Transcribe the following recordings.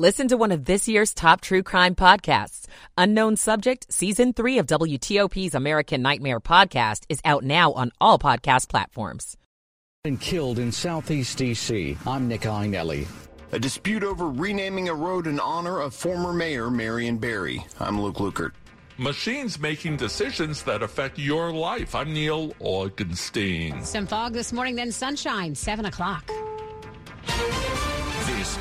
Listen to one of this year's top true crime podcasts. Unknown Subject, Season 3 of WTOP's American Nightmare podcast is out now on all podcast platforms. And killed in southeast D.C. I'm Nick Iannelli. A dispute over renaming a road in honor of former Mayor Marion Barry. I'm Luke Lukert. Machines making decisions that affect your life. I'm Neil Augenstein. Some fog this morning, then sunshine, 7 o'clock.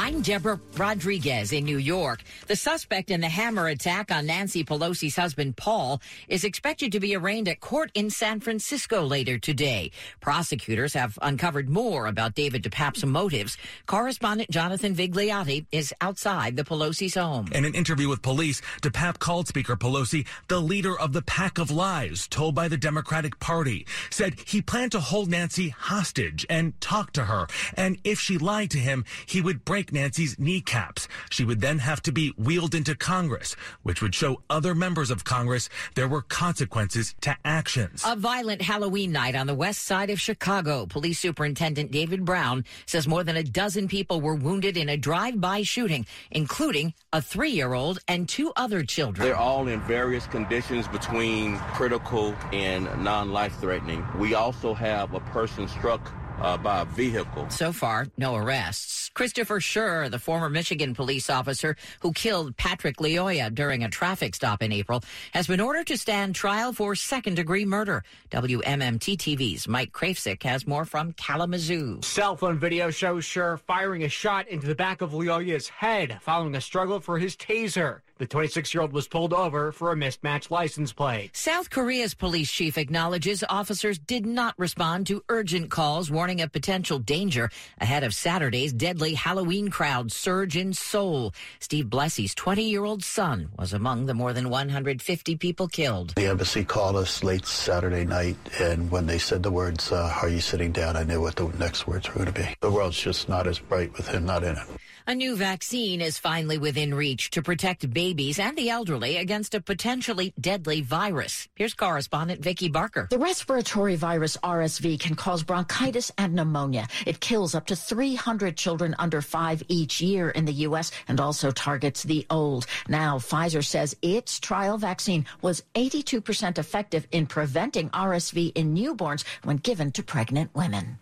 I'm Deborah Rodriguez in New York. The suspect in the hammer attack on Nancy Pelosi's husband, Paul, is expected to be arraigned at court in San Francisco later today. Prosecutors have uncovered more about David DePape's motives. Correspondent Jonathan Vigliotti is outside the Pelosi's home. In an interview with police, DePape called Speaker Pelosi the leader of the pack of lies told by the Democratic Party, said he planned to hold Nancy hostage and talk to her, and if she lied to him, he would break Nancy's kneecaps. She would then have to be wheeled into Congress, which would show other members of Congress there were consequences to actions. A violent Halloween night on the west side of Chicago. Police Superintendent David Brown says more than a dozen people were wounded in a drive-by shooting, including a three-year-old and two other children. They're all in various conditions between critical and non-life threatening. We also have a person struck uh, by a vehicle. So far, no arrests. Christopher Schurr, the former Michigan police officer who killed Patrick Lyoya during a traffic stop in April, has been ordered to stand trial for second degree murder. WMMT TV's Mike Krafsick has more from Kalamazoo. Cell phone video shows Schurr firing a shot into the back of Lyoya's head following a struggle for his taser. The 26 year old was pulled over for a mismatched license plate. South Korea's police chief acknowledges officers did not respond to urgent calls warning of potential danger ahead of Saturday's deadly Halloween crowd surge in Seoul. Steve Blesi's 20 year old son was among the more than 150 people killed. The embassy called us late Saturday night, and when they said the words, uh, Are you sitting down? I knew what the next words were going to be. The world's just not as bright with him not in it. A new vaccine is finally within reach to protect babies and the elderly against a potentially deadly virus. Here's correspondent Vicki Barker. The respiratory virus RSV can cause bronchitis and pneumonia. It kills up to 300 children under five each year in the U.S. and also targets the old. Now, Pfizer says its trial vaccine was 82% effective in preventing RSV in newborns when given to pregnant women.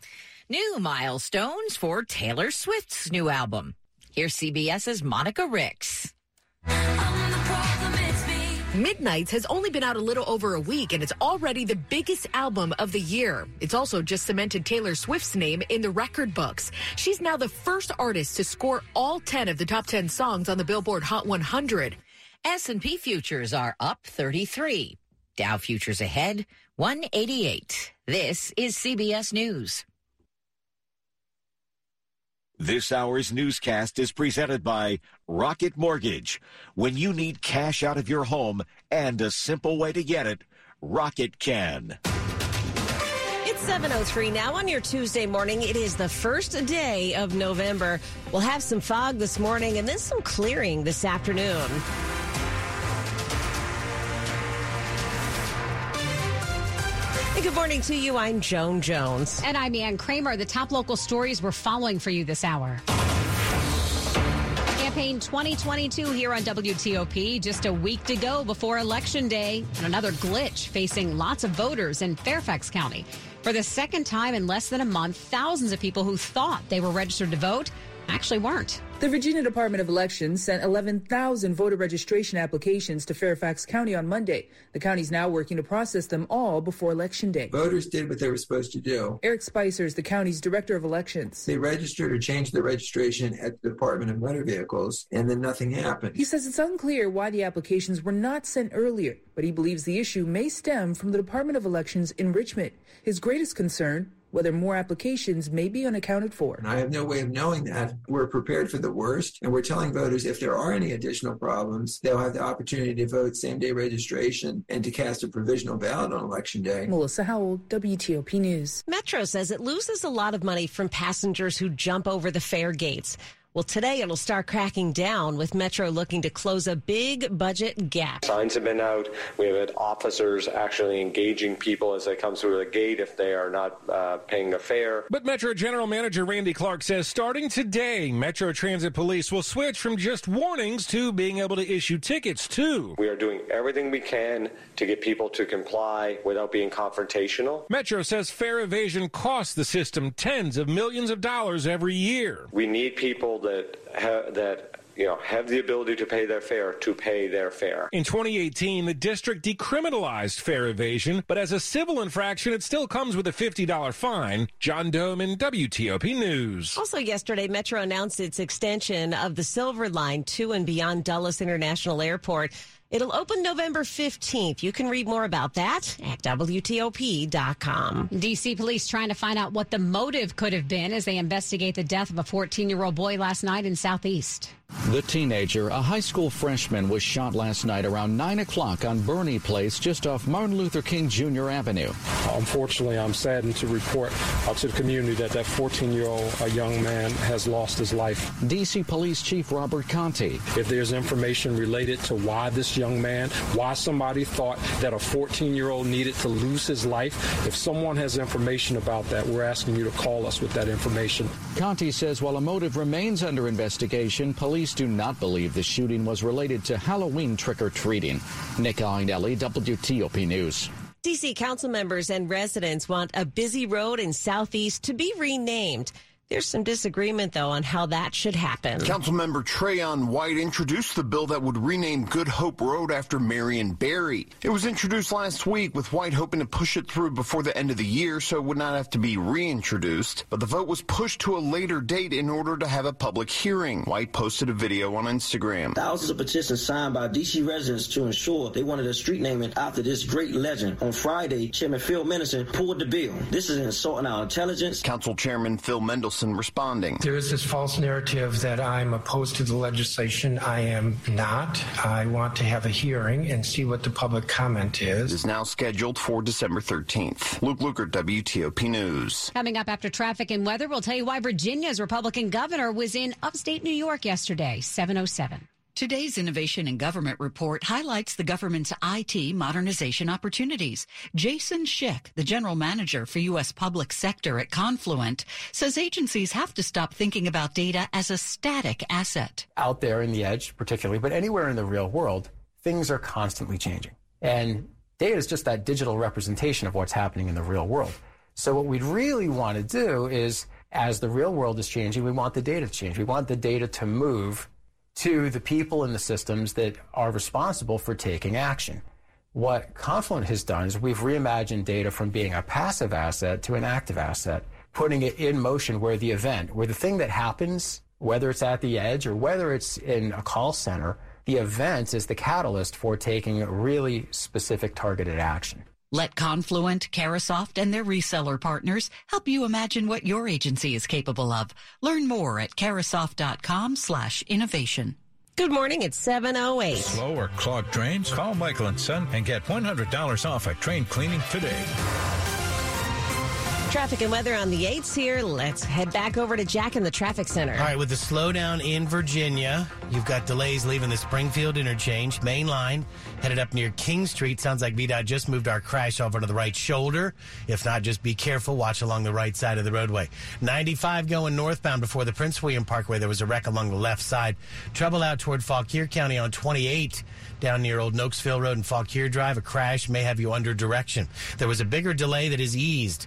New milestones for Taylor Swift's new album. Here's CBS's Monica Ricks. Midnights has only been out a little over a week and it's already the biggest album of the year. It's also just cemented Taylor Swift's name in the record books. She's now the first artist to score all 10 of the top 10 songs on the Billboard Hot 100. S&P futures are up 33. Dow futures ahead 188. This is CBS News. This hour's newscast is presented by Rocket Mortgage. When you need cash out of your home and a simple way to get it, Rocket can. It's 7.03 now on your Tuesday morning. It is the first day of November. We'll have some fog this morning and then some clearing this afternoon. Good morning to you. I'm Joan Jones. And I'm Ann Kramer. The top local stories we're following for you this hour. Campaign 2022 here on WTOP. Just a week to go before Election Day, and another glitch facing lots of voters in Fairfax County. For the second time in less than a month, thousands of people who thought they were registered to vote actually weren't. The Virginia Department of Elections sent 11,000 voter registration applications to Fairfax County on Monday. The county is now working to process them all before Election Day. Voters did what they were supposed to do. Eric Spicer is the county's director of elections. They registered or changed their registration at the Department of Motor Vehicles, and then nothing happened. He says it's unclear why the applications were not sent earlier, but he believes the issue may stem from the Department of Elections enrichment. His greatest concern whether more applications may be unaccounted for. And I have no way of knowing that. We're prepared for the worst, and we're telling voters if there are any additional problems, they'll have the opportunity to vote same day registration and to cast a provisional ballot on election day. Melissa Howell, WTOP News. Metro says it loses a lot of money from passengers who jump over the fare gates. Well, today it'll start cracking down with Metro looking to close a big budget gap. Signs have been out. We have had officers actually engaging people as they come through the gate if they are not uh, paying a fare. But Metro General Manager Randy Clarke says starting today, Metro Transit Police will switch from just warnings to being able to issue tickets too. We are doing everything we can to get people to comply without being confrontational. Metro says fare evasion costs the system tens of millions of dollars every year. We need people that ha- that you know have the ability to pay their fare to pay their fare. In 2018, the district decriminalized fare evasion, but as a civil infraction, it still comes with a $50 fine. John Domen WTOP News. Also yesterday, Metro announced its extension of the Silver Line to and beyond Dulles International Airport. It'll open November 15th. You can read more about that at WTOP.com. DC police trying to find out what the motive could have been as they investigate the death of a 14 year old boy last night in Southeast. The teenager, a high school freshman, was shot last night around 9 o'clock on Bernie Place, just off Martin Luther King Jr. Avenue. Unfortunately, I'm saddened to report out to the community that that 14-year-old a young man has lost his life. D.C. Police Chief Robert Contee. If there's information related to why this young man, why somebody thought that a 14-year-old needed to lose his life, if someone has information about that, we're asking you to call us with that information. Contee says while a motive remains under investigation, police do not believe the shooting was related to Halloween trick-or-treating. Nick Iannelli, WTOP News. DC council members and residents want a busy road in Southeast to be renamed. There's some disagreement, though, on how that should happen. Councilmember Trayon White introduced the bill that would rename Good Hope Road after Marion Barry. It was introduced last week, with White hoping to push it through before the end of the year so it would not have to be reintroduced. But the vote was pushed to a later date in order to have a public hearing. White posted a video on Instagram. Thousands of petitions signed by D.C. residents to ensure they wanted a street naming after this great legend. On Friday, Chairman Phil Mendelson pulled the bill. This is insulting our intelligence. Council Chairman Phil Mendelson responding. There is this false narrative that I'm opposed to the legislation. I am not. I want to have a hearing and see what the public comment is. It is now scheduled for December 13th. Luke Lukert, WTOP News. Coming up after traffic and weather, we'll tell you why Virginia's Republican governor was in upstate New York yesterday, 707. Today's Innovation in Government report highlights the government's IT modernization opportunities. Jason Schick, the general manager for U.S. public sector at Confluent, says agencies have to stop thinking about data as a static asset. Out there in the edge, particularly, but anywhere in the real world, things are constantly changing. And data is just that digital representation of what's happening in the real world. So what we'd really want to do is, as the real world is changing, we want the data to change. We want the data to move to the people in the systems that are responsible for taking action. What Confluent has done is we've reimagined data from being a passive asset to an active asset, putting it in motion where the event, where the thing that happens, whether it's at the edge or whether it's in a call center, the event is the catalyst for taking really specific targeted action. Let Confluent, Carahsoft, and their reseller partners help you imagine what your agency is capable of. Learn more at carahsoft.com slash innovation. Good morning. It's 708. Slow or clogged drains? Call Michael and Son and get $100 off a drain cleaning today. Traffic and weather on the 8s here. Let's head back over to Jack in the traffic center. All right, with the slowdown in Virginia, you've got delays leaving the Springfield interchange, main line, headed up near King Street. Sounds like VDOT just moved our crash over to the right shoulder. If not, just be careful. Watch along the right side of the roadway. 95 going northbound before the Prince William Parkway. There was a wreck along the left side. Trouble out toward Fauquier County on 28 down near Old Nokesville Road and Fauquier Drive. A crash may have you under direction. There was a bigger delay that is eased.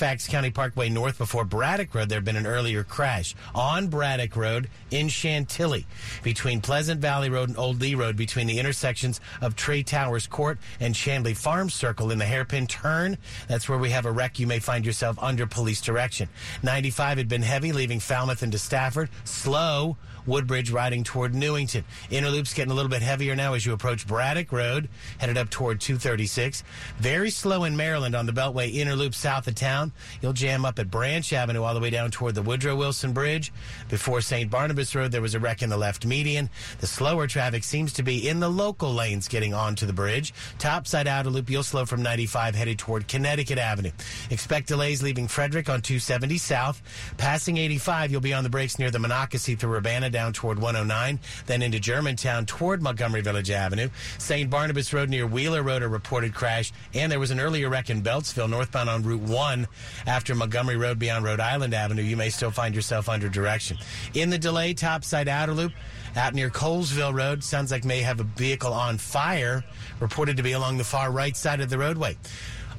Fairfax County Parkway North before Braddock Road. There had been an earlier crash on Braddock Road in Chantilly between Pleasant Valley Road and Old Lee Road between the intersections of Trey Towers Court and Shanley Farm Circle in the hairpin turn. That's where we have a wreck. You may find yourself under police direction. 95 had been heavy, leaving Falmouth into Stafford. Slow. Woodbridge riding toward Newington. Inner loop's getting a little bit heavier now as you approach Braddock Road, headed up toward 236. Very slow in Maryland on the Beltway inner loop south of town. You'll jam up at Branch Avenue all the way down toward the Woodrow Wilson Bridge. Before St. Barnabas Road, there was a wreck in the left median. The slower traffic seems to be in the local lanes getting onto the bridge. Topside outer loop, you'll slow from 95 headed toward Connecticut Avenue. Expect delays leaving Frederick on 270 south. Passing 85, you'll be on the brakes near the Monocacy through Urbana down toward 109, then into Germantown toward Montgomery Village Avenue. St. Barnabas Road near Wheeler Road, a reported crash, and there was an earlier wreck in Beltsville, northbound on Route 1 after Montgomery Road beyond Rhode Island Avenue. You may still find yourself under direction. In the delay, topside outer loop, out near Colesville Road. Sounds like may have a vehicle on fire, reported to be along the far right side of the roadway.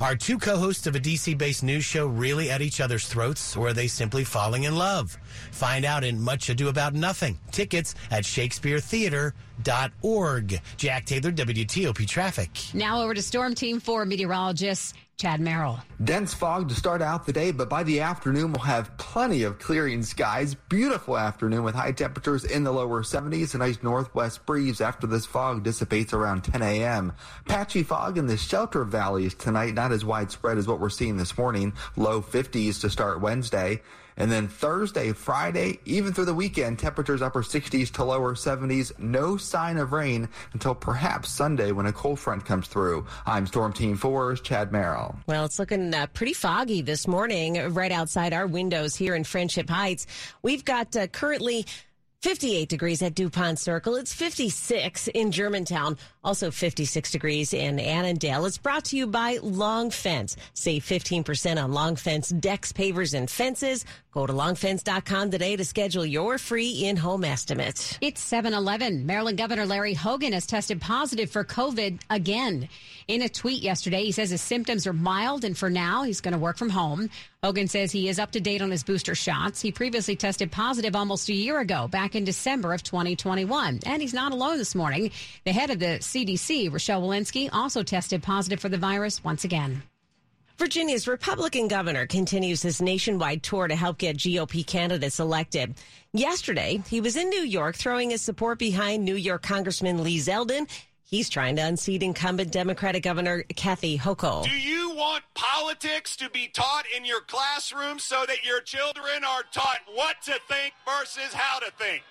Are two co hosts of a DC based news show really at each other's throats, or are they simply falling in love? Find out in Much Ado About Nothing. Tickets at ShakespeareTheater.org. Jack Taylor, WTOP Traffic. Now over to Storm Team 4 meteorologist Chad Merrill. Dense fog to start out the day, but by the afternoon we'll have plenty of clearing skies. Beautiful afternoon with high temperatures in the lower 70s. A nice northwest breeze after this fog dissipates around 10 a.m. Patchy fog in the shelter valleys tonight, not as widespread as what we're seeing this morning. Low 50s to start Wednesday. And then Thursday, Friday, even through the weekend, temperatures upper 60s to lower 70s. No sign of rain until perhaps Sunday when a cold front comes through. I'm Storm Team 4's Chad Merrill. Well, it's looking uh, pretty foggy this morning right outside our windows here in Friendship Heights. We've got uh, currently 58 degrees at DuPont Circle. It's 56 in Germantown. Also 56 degrees in Annandale. It's brought to you by Long Fence. Save 15% on Long Fence decks, pavers, and fences. Go to longfence.com today to schedule your free in-home estimate. It's 7-Eleven. Maryland Governor Larry Hogan has tested positive for COVID again. In a tweet yesterday, he says his symptoms are mild and for now he's going to work from home. Hogan says he is up to date on his booster shots. He previously tested positive almost a year ago, back in December of 2021. And he's not alone this morning. The head of the CDC, Rochelle Walensky, also tested positive for the virus once again. Virginia's Republican governor continues his nationwide tour to help get GOP candidates elected. Yesterday, he was in New York throwing his support behind New York Congressman Lee Zeldin. He's trying to unseat incumbent Democratic Governor Kathy Hochul. Do you want politics to be taught in your classroom so that your children are taught what to think versus how to think?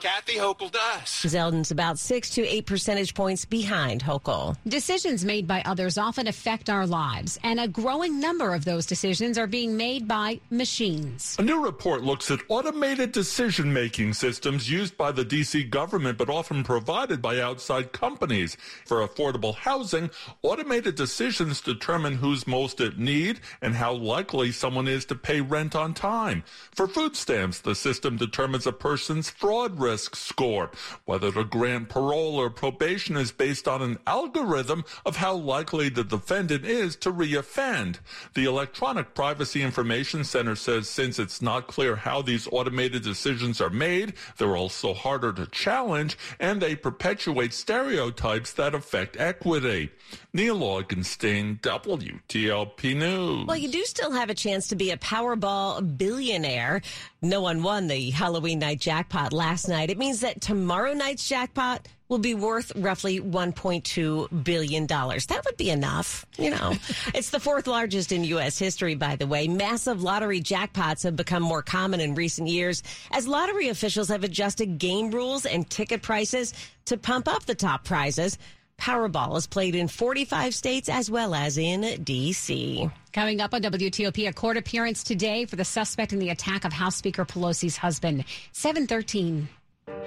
Kathy Hochul does. Zeldin's about six to eight percentage points behind Hochul. Decisions made by others often affect our lives, and a growing number of those decisions are being made by machines. A new report looks at automated decision making systems used by the D.C. government but often provided by outside companies. For affordable housing, automated decisions determine who's most at need and how likely someone is to pay rent on time. For food stamps, the system determines a person's fraud risk risk score. Whether to grant parole or probation is based on an algorithm of how likely the defendant is to reoffend. The Electronic Privacy Information Center says since it's not clear how these automated decisions are made, they're also harder to challenge and they perpetuate stereotypes that affect equity. Neil Augenstein, WTOP News. Well, you do still have a chance to be a Powerball billionaire. No one won the Halloween night jackpot last night. It means that tomorrow night's jackpot will be worth roughly $1.2 billion. That would be enough, you know. it's the fourth largest in U.S. history, by the way. Massive lottery jackpots have become more common in recent years as lottery officials have adjusted game rules and ticket prices to pump up the top prizes. Powerball is played in 45 states as well as in D.C. Coming up on WTOP, a court appearance today for the suspect in the attack of House Speaker Pelosi's husband. 713.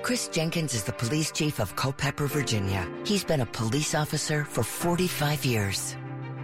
Chris Jenkins is the police chief of Culpeper, Virginia. He's been a police officer for 45 years.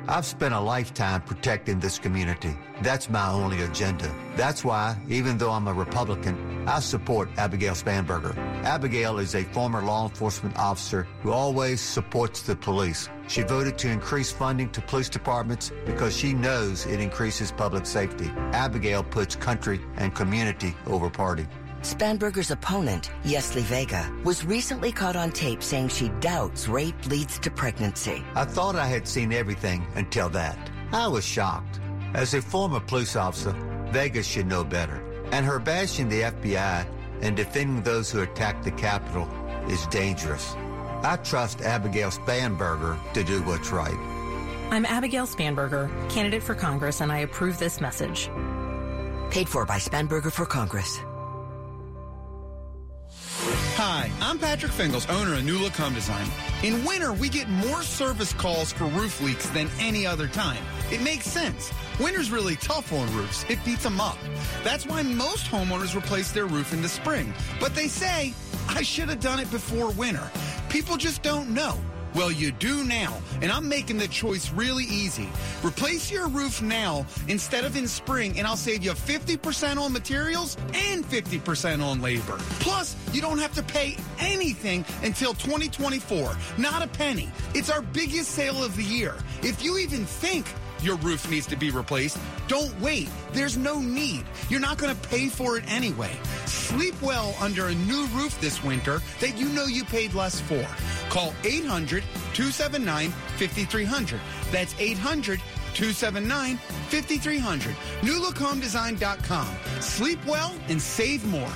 I've spent a lifetime protecting this community. That's my only agenda. That's why, even though I'm a Republican, I support Abigail Spanberger. Abigail is a former law enforcement officer who always supports the police. She voted to increase funding to police departments because she knows it increases public safety. Abigail puts country and community over party. Spanberger's opponent, Yesli Vega, was recently caught on tape saying she doubts rape leads to pregnancy. I thought I had seen everything until that. I was shocked. As a former police officer, Vega should know better. And her bashing the FBI and defending those who attacked the Capitol is dangerous. I trust Abigail Spanberger to do what's right. I'm Abigail Spanberger, candidate for Congress, and I approve this message. Paid for by Spanberger for Congress. Hi, I'm Patrick Fingles, owner of New Look Home Design. In winter, we get more service calls for roof leaks than any other time. It makes sense. Winter's really tough on roofs. It beats them up. That's why most homeowners replace their roof in the spring. But they say, I should have done it before winter. People just don't know. Well, you do now, and I'm making the choice really easy. Replace your roof now instead of in spring, and I'll save you 50% on materials and 50% on labor. Plus, you don't have to pay anything until 2024. Not a penny. It's our biggest sale of the year. If you even think your roof needs to be replaced, don't wait. There's no need. You're not going to pay for it anyway. Sleep well under a new roof this winter that you know you paid less for. Call 800 279 5300. That's 800 279 5300. NewLookHomeDesign.com. Sleep well and save more.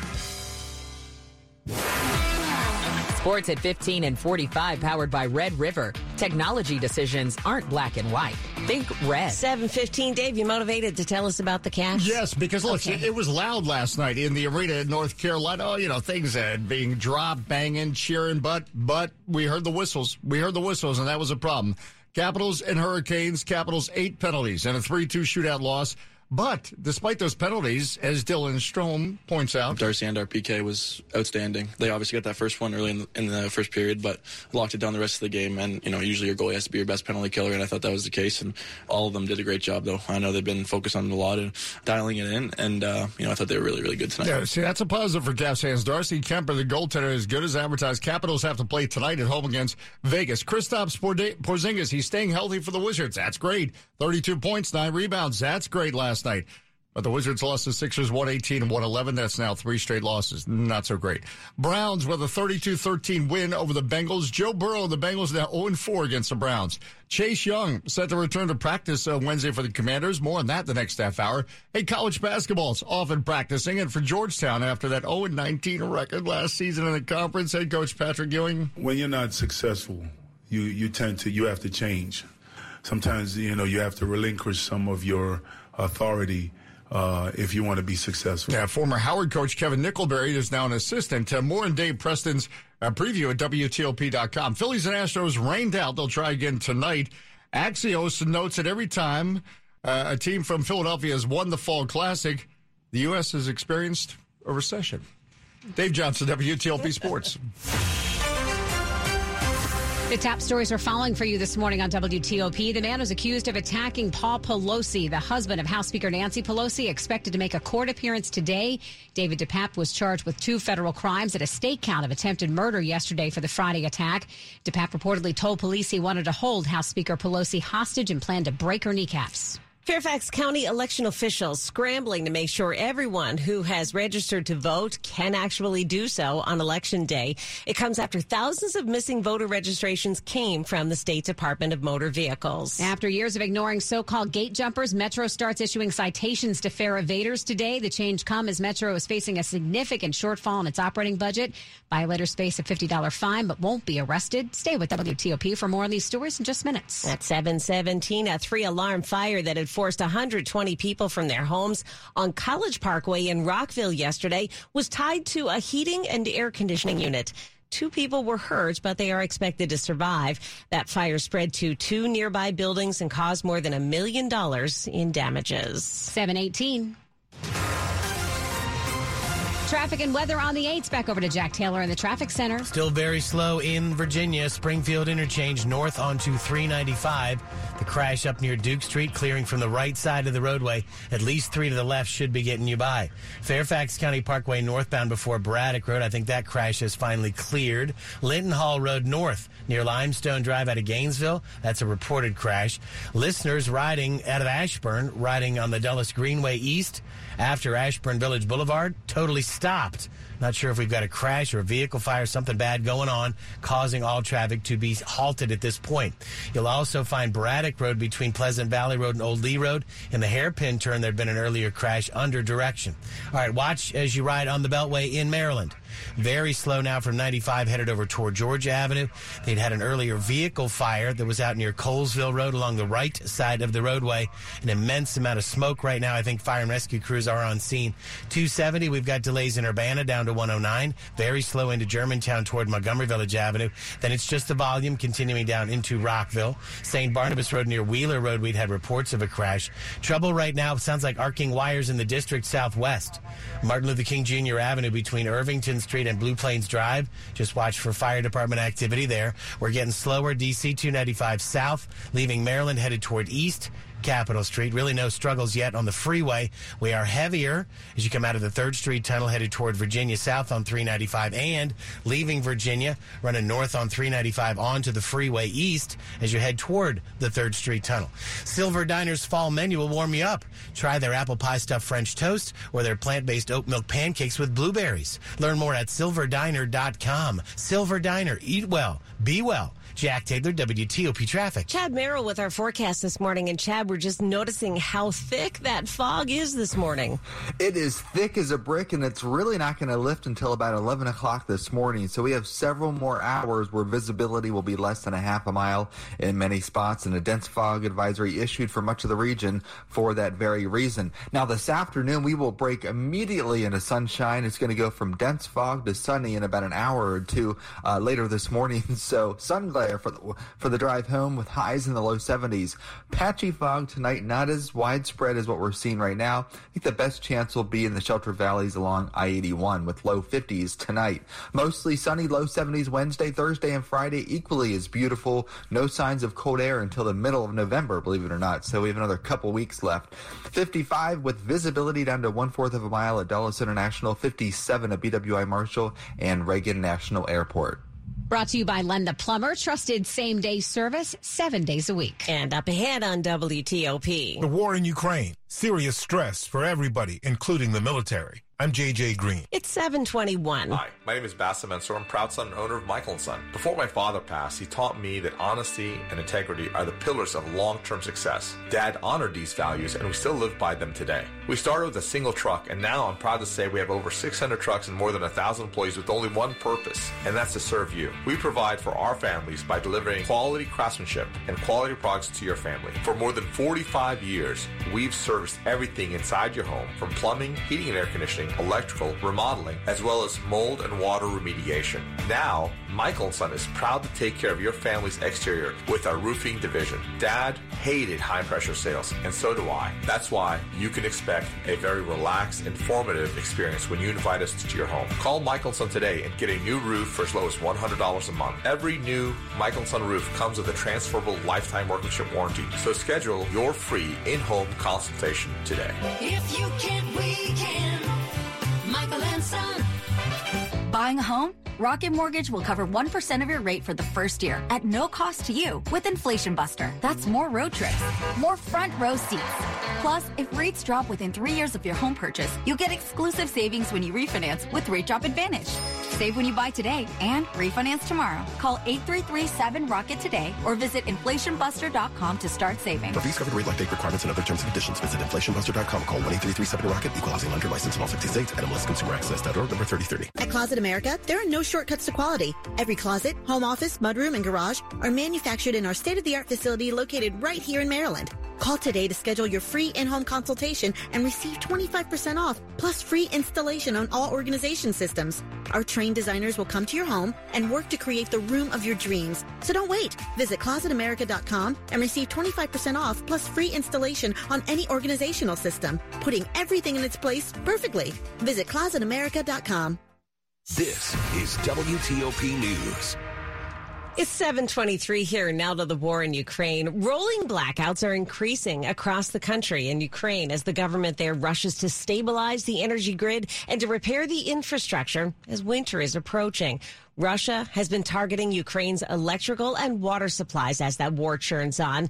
Sports at 15 and 45, powered by Red River. Technology decisions aren't black and white. Think red. 715, Dave, you motivated to tell us about the Caps? Yes, because look, Okay. it, it was loud last night in the arena in North Carolina. Oh, you know, things uh, being dropped, banging, cheering, but but we heard the whistles. We heard the whistles, and that was a problem. Capitals and Hurricanes, Capitals eight penalties and a 3 2 shootout loss. But despite those penalties, as Dylan Strome points out, Darcy and our PK was outstanding. They obviously got that first one early in the, in the first period, but locked it down the rest of the game. And you know, usually your goalie has to be your best penalty killer, and I thought that was the case. And all of them did a great job, though. I know they've been focused on it a lot and dialing it in, and uh, you know, I thought they were really, really good tonight. Yeah, see, that's a positive for Caps fans. Darcy Kuemper, the goaltender, is good as advertised. Capitals have to play tonight at home against Vegas. Kristaps Porzingis, he's staying healthy for the Wizards. That's great. 32 points, nine rebounds. That's great last night. But the Wizards lost to Sixers 118 and 111. That's now three straight losses. Not so great. Browns with a 32-13 win over the Bengals. Joe Burrow, the Bengals now 0-4 against the Browns. Chase Young set to return to practice uh, Wednesday for the Commanders. More on that the next half hour. Hey, college basketball's often practicing, and for Georgetown after that 0-19 record last season in the conference, head coach Patrick Ewing. when you're not successful, you you tend to you have to change. Sometimes you know you have to relinquish some of your authority uh, if you want to be successful. Yeah, former Howard coach Kevin Nickelberry is now an assistant. Uh, more in Dave Preston's uh, preview at WTOP.com. Phillies and Astros rained out. They'll try again tonight. Axios notes that every time uh, a team from Philadelphia has won the Fall Classic, the U.S. has experienced a recession. Dave Johnson, WTOP Sports. The top stories we're following for you this morning on WTOP. The man who's accused of attacking Paul Pelosi, the husband of House Speaker Nancy Pelosi, expected to make a court appearance today. David DePape was charged with two federal crimes and a state count of attempted murder yesterday for the Friday attack. DePape reportedly told police he wanted to hold House Speaker Pelosi hostage and planned to break her kneecaps. Fairfax County election officials scrambling to make sure everyone who has registered to vote can actually do so on election day. It comes after thousands of missing voter registrations came from the state Department of Motor Vehicles. After years of ignoring so-called gate jumpers, Metro starts issuing citations to fare evaders today. The change come as Metro is facing a significant shortfall in its operating budget. Violators face a $50 fine but won't be arrested. Stay with WTOP for more on these stories in just minutes. At 717, a three alarm fire that had forced 120 people from their homes on College Parkway in Rockville yesterday was tied to a heating and air conditioning unit. Two people were hurt, but they are expected to survive. That fire spread to two nearby buildings and caused more than a million dollars in damages. 718. Traffic and weather on the 8s. Back over to Jack Taylor in the traffic center. Still very slow in Virginia. Springfield interchange north onto 395. The crash up near Duke Street, clearing from the right side of the roadway. At least three to the left should be getting you by. Fairfax County Parkway northbound before Braddock Road. I think that crash has finally cleared. Linton Hall Road north near Limestone Drive out of Gainesville. That's a reported crash. Listeners riding out of Ashburn, riding on the Dulles Greenway east after Ashburn Village Boulevard, totally stopped. Not sure if we've got a crash or a vehicle fire, something bad going on, causing all traffic to be halted at this point. You'll also find Braddock Road between Pleasant Valley Road and Old Lee Road. In the hairpin turn, there had been an earlier crash under direction. All right, watch as you ride on the Beltway in Maryland. Very slow now from 95 headed over toward Georgia Avenue. They'd had an earlier vehicle fire that was out near Colesville Road along the right side of the roadway. An immense amount of smoke right now. I think fire and rescue crews are on scene. 270, we've got delays in Urbana down to 109. Very slow into Germantown toward Montgomery Village Avenue. Then it's just the volume continuing down into Rockville. St. Barnabas Road near Wheeler Road, we'd had reports of a crash. Trouble right now sounds like arcing wires in the district southwest. Martin Luther King Jr. Avenue between Irvington Street and Blue Plains Drive. Just watch for fire department activity there. We're getting slower. DC 295 south, leaving Maryland headed toward east. Capitol Street. Really no struggles yet on the freeway. We are heavier as you come out of the 3rd Street tunnel headed toward Virginia South on 395 and leaving Virginia, running north on 395 onto the freeway east as you head toward the 3rd Street tunnel. Silver Diner's fall menu will warm you up. Try their apple pie stuffed French toast or their plant-based oat milk pancakes with blueberries. Learn more at silverdiner.com. Silver Diner. Eat well. Be well. Jack Taylor, WTOP Traffic. Chad Merrill with our forecast this morning. And Chad, we're just noticing how thick that fog is this morning. It is thick as a brick, and it's really not going to lift until about 11 o'clock this morning. So we have several more hours where visibility will be less than a half a mile in many spots, and a dense fog advisory issued for much of the region for that very reason. Now, this afternoon, we will break immediately into sunshine. It's going to go from dense fog to sunny in about an hour or two uh, later this morning. So, sun for the, for the drive home with highs in the low 70s. Patchy fog tonight, not as widespread as what we're seeing right now. I think the best chance will be in the shelter valleys along I 81 with low 50s tonight. Mostly sunny, low 70s Wednesday, Thursday, and Friday, equally as beautiful. No signs of cold air until the middle of November, believe it or not. So we have another couple weeks left. 55 with visibility down to one fourth of a mile at Dulles International, 57 at BWI Marshall and Reagan National Airport. Brought to you by Len the Plumber, trusted same day service seven days a week. And up ahead on WTOP. The war in Ukraine, serious stress for everybody, including the military. I'm JJ Green. It's 721. Hi, my name is Bassam Mansour. I'm proud son and owner of Michael & Son. Before my father passed, he taught me that honesty and integrity are the pillars of long-term success. Dad honored these values and we still live by them today. We started with a single truck and now I'm proud to say we have over 600 trucks and more than 1,000 employees with only one purpose, and that's to serve you. We provide for our families by delivering quality craftsmanship and quality products to your family. For more than 45 years, we've serviced everything inside your home from plumbing, heating and air conditioning, electrical, remodeling, as well as mold and water remediation. Now, Michael & Son is proud to take care of your family's exterior with our roofing division. Dad hated high pressure sales, and so do I. That's why you can expect a very relaxed, informative experience when you invite us to your home. Call Michael & Son today and get a new roof for as low as $100 a month. Every new Michael & Son roof comes with a transferable lifetime workmanship warranty. So schedule your free in-home consultation today. If you can, we can. Michael and Son. Buying a home? Rocket Mortgage will cover 1% of your rate for the first year at no cost to you with Inflation Buster. That's more road trips, more front row seats. Plus, if rates drop within three years of your home purchase, you'll get exclusive savings when you refinance with Rate Drop Advantage. Save when you buy today and refinance tomorrow. Call 833-7-ROCKET today or visit inflationbuster.com to start saving. For fees covered rate like date requirements and other terms and conditions, visit inflationbuster.com. Call 1-833-7-ROCKET. Equal housing lender license in all 50 states. NMLSconsumeraccess.org number 3030. At Closet America, there are no shortcuts to quality. Every closet, home office, mudroom, and garage are manufactured in our state-of-the-art facility located right here in Maryland. Call today to schedule your free in-home consultation and receive 25% off, plus free installation on all organization systems. Our trained designers will come to your home and work to create the room of your dreams. So don't wait. Visit closetamerica.com and receive 25% off plus free installation on any organizational system, putting everything in its place perfectly. Visit closetamerica.com. This is WTOP News. It's 723 here now to the war in Ukraine. Rolling blackouts are increasing across the country in Ukraine as the government there rushes to stabilize the energy grid and to repair the infrastructure as winter is approaching. Russia has been targeting Ukraine's electrical and water supplies as that war churns on.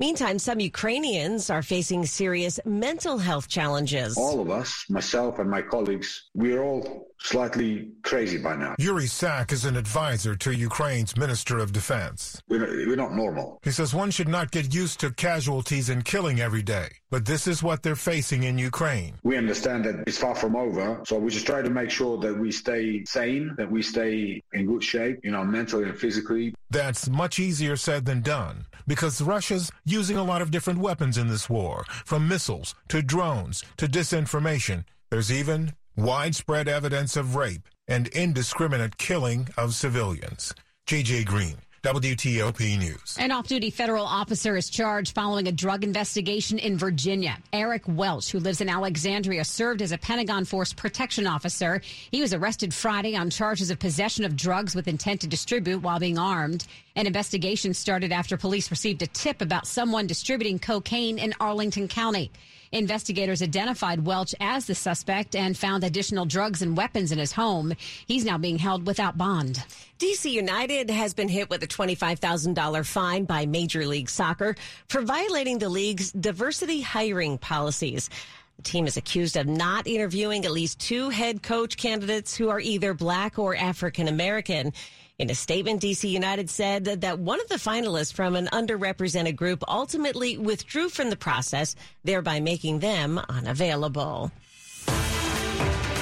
Meantime, some Ukrainians are facing serious mental health challenges. All of us, myself and my colleagues, we're all slightly crazy by now. Yuri Sak is an advisor to Ukraine's Minister of Defense. We're not, we're not normal. He says one should not get used to casualties and killing every day, but this is what they're facing in Ukraine. We understand that it's far from over, so we just try to make sure that we stay sane, that we stay in good shape, you know, mentally and physically. That's much easier said than done because Russia's using a lot of different weapons in this war, from missiles to drones to disinformation. There's even widespread evidence of rape and indiscriminate killing of civilians. JJ Green, WTOP News. An off duty federal officer is charged following a drug investigation in Virginia. Eric Welch, who lives in Alexandria, served as a Pentagon Force protection officer. He was arrested Friday on charges of possession of drugs with intent to distribute while being armed. An investigation started after police received a tip about someone distributing cocaine in Arlington County. Investigators identified Welch as the suspect and found additional drugs and weapons in his home. He's now being held without bond. DC United has been hit with a $25,000 fine by Major League Soccer for violating the league's diversity hiring policies. The team is accused of not interviewing at least two head coach candidates who are either black or African American. In a statement, DC United said that, one of the finalists from an underrepresented group ultimately withdrew from the process, thereby making them unavailable.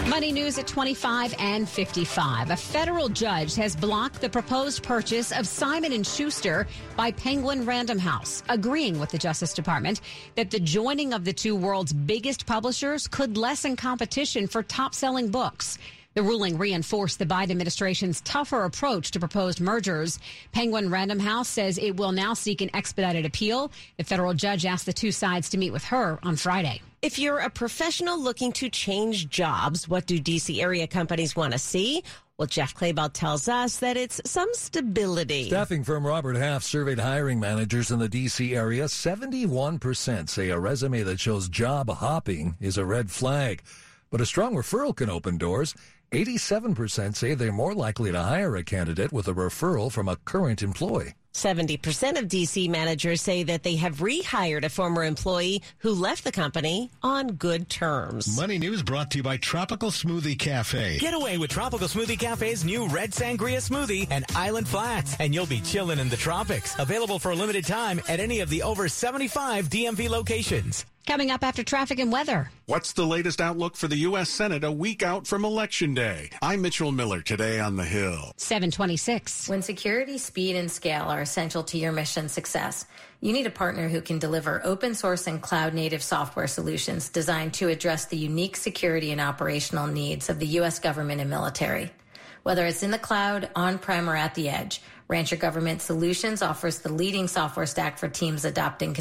Money news at 25 and 55. A federal judge has blocked the proposed purchase of Simon & Schuster by Penguin Random House, agreeing with the Justice Department that the joining of the two world's biggest publishers could lessen competition for top-selling books. The ruling reinforced the Biden administration's tougher approach to proposed mergers. Penguin Random House says it will now seek an expedited appeal. The federal judge asked the two sides to meet with her on Friday. If you're a professional looking to change jobs, what do DC area companies want to see? Well, Jeff Clabaugh tells us that it's some stability. Staffing firm Robert Half surveyed hiring managers in the D.C. area. 71% say a resume that shows job hopping is a red flag. But a strong referral can open doors. 87% say they're more likely to hire a candidate with a referral from a current employee. 70% of DC managers say that they have rehired a former employee who left the company on good terms. Money News brought to you by Tropical Smoothie Cafe. Get away with Tropical Smoothie Cafe's new Red Sangria Smoothie and Island Flats, and you'll be chilling in the tropics. Available for a limited time at any of the over 75 DMV locations. Coming up after traffic and weather. What's the latest outlook for the U.S. Senate a week out from Election Day? I'm Mitchell Miller today on the Hill. 726. When security, speed, and scale are essential to your mission success, you need a partner who can deliver open source and cloud native software solutions designed to address the unique security and operational needs of the U.S. government and military. Whether it's in the cloud, on prem, or at the edge, Rancher Government Solutions offers the leading software stack for teams adopting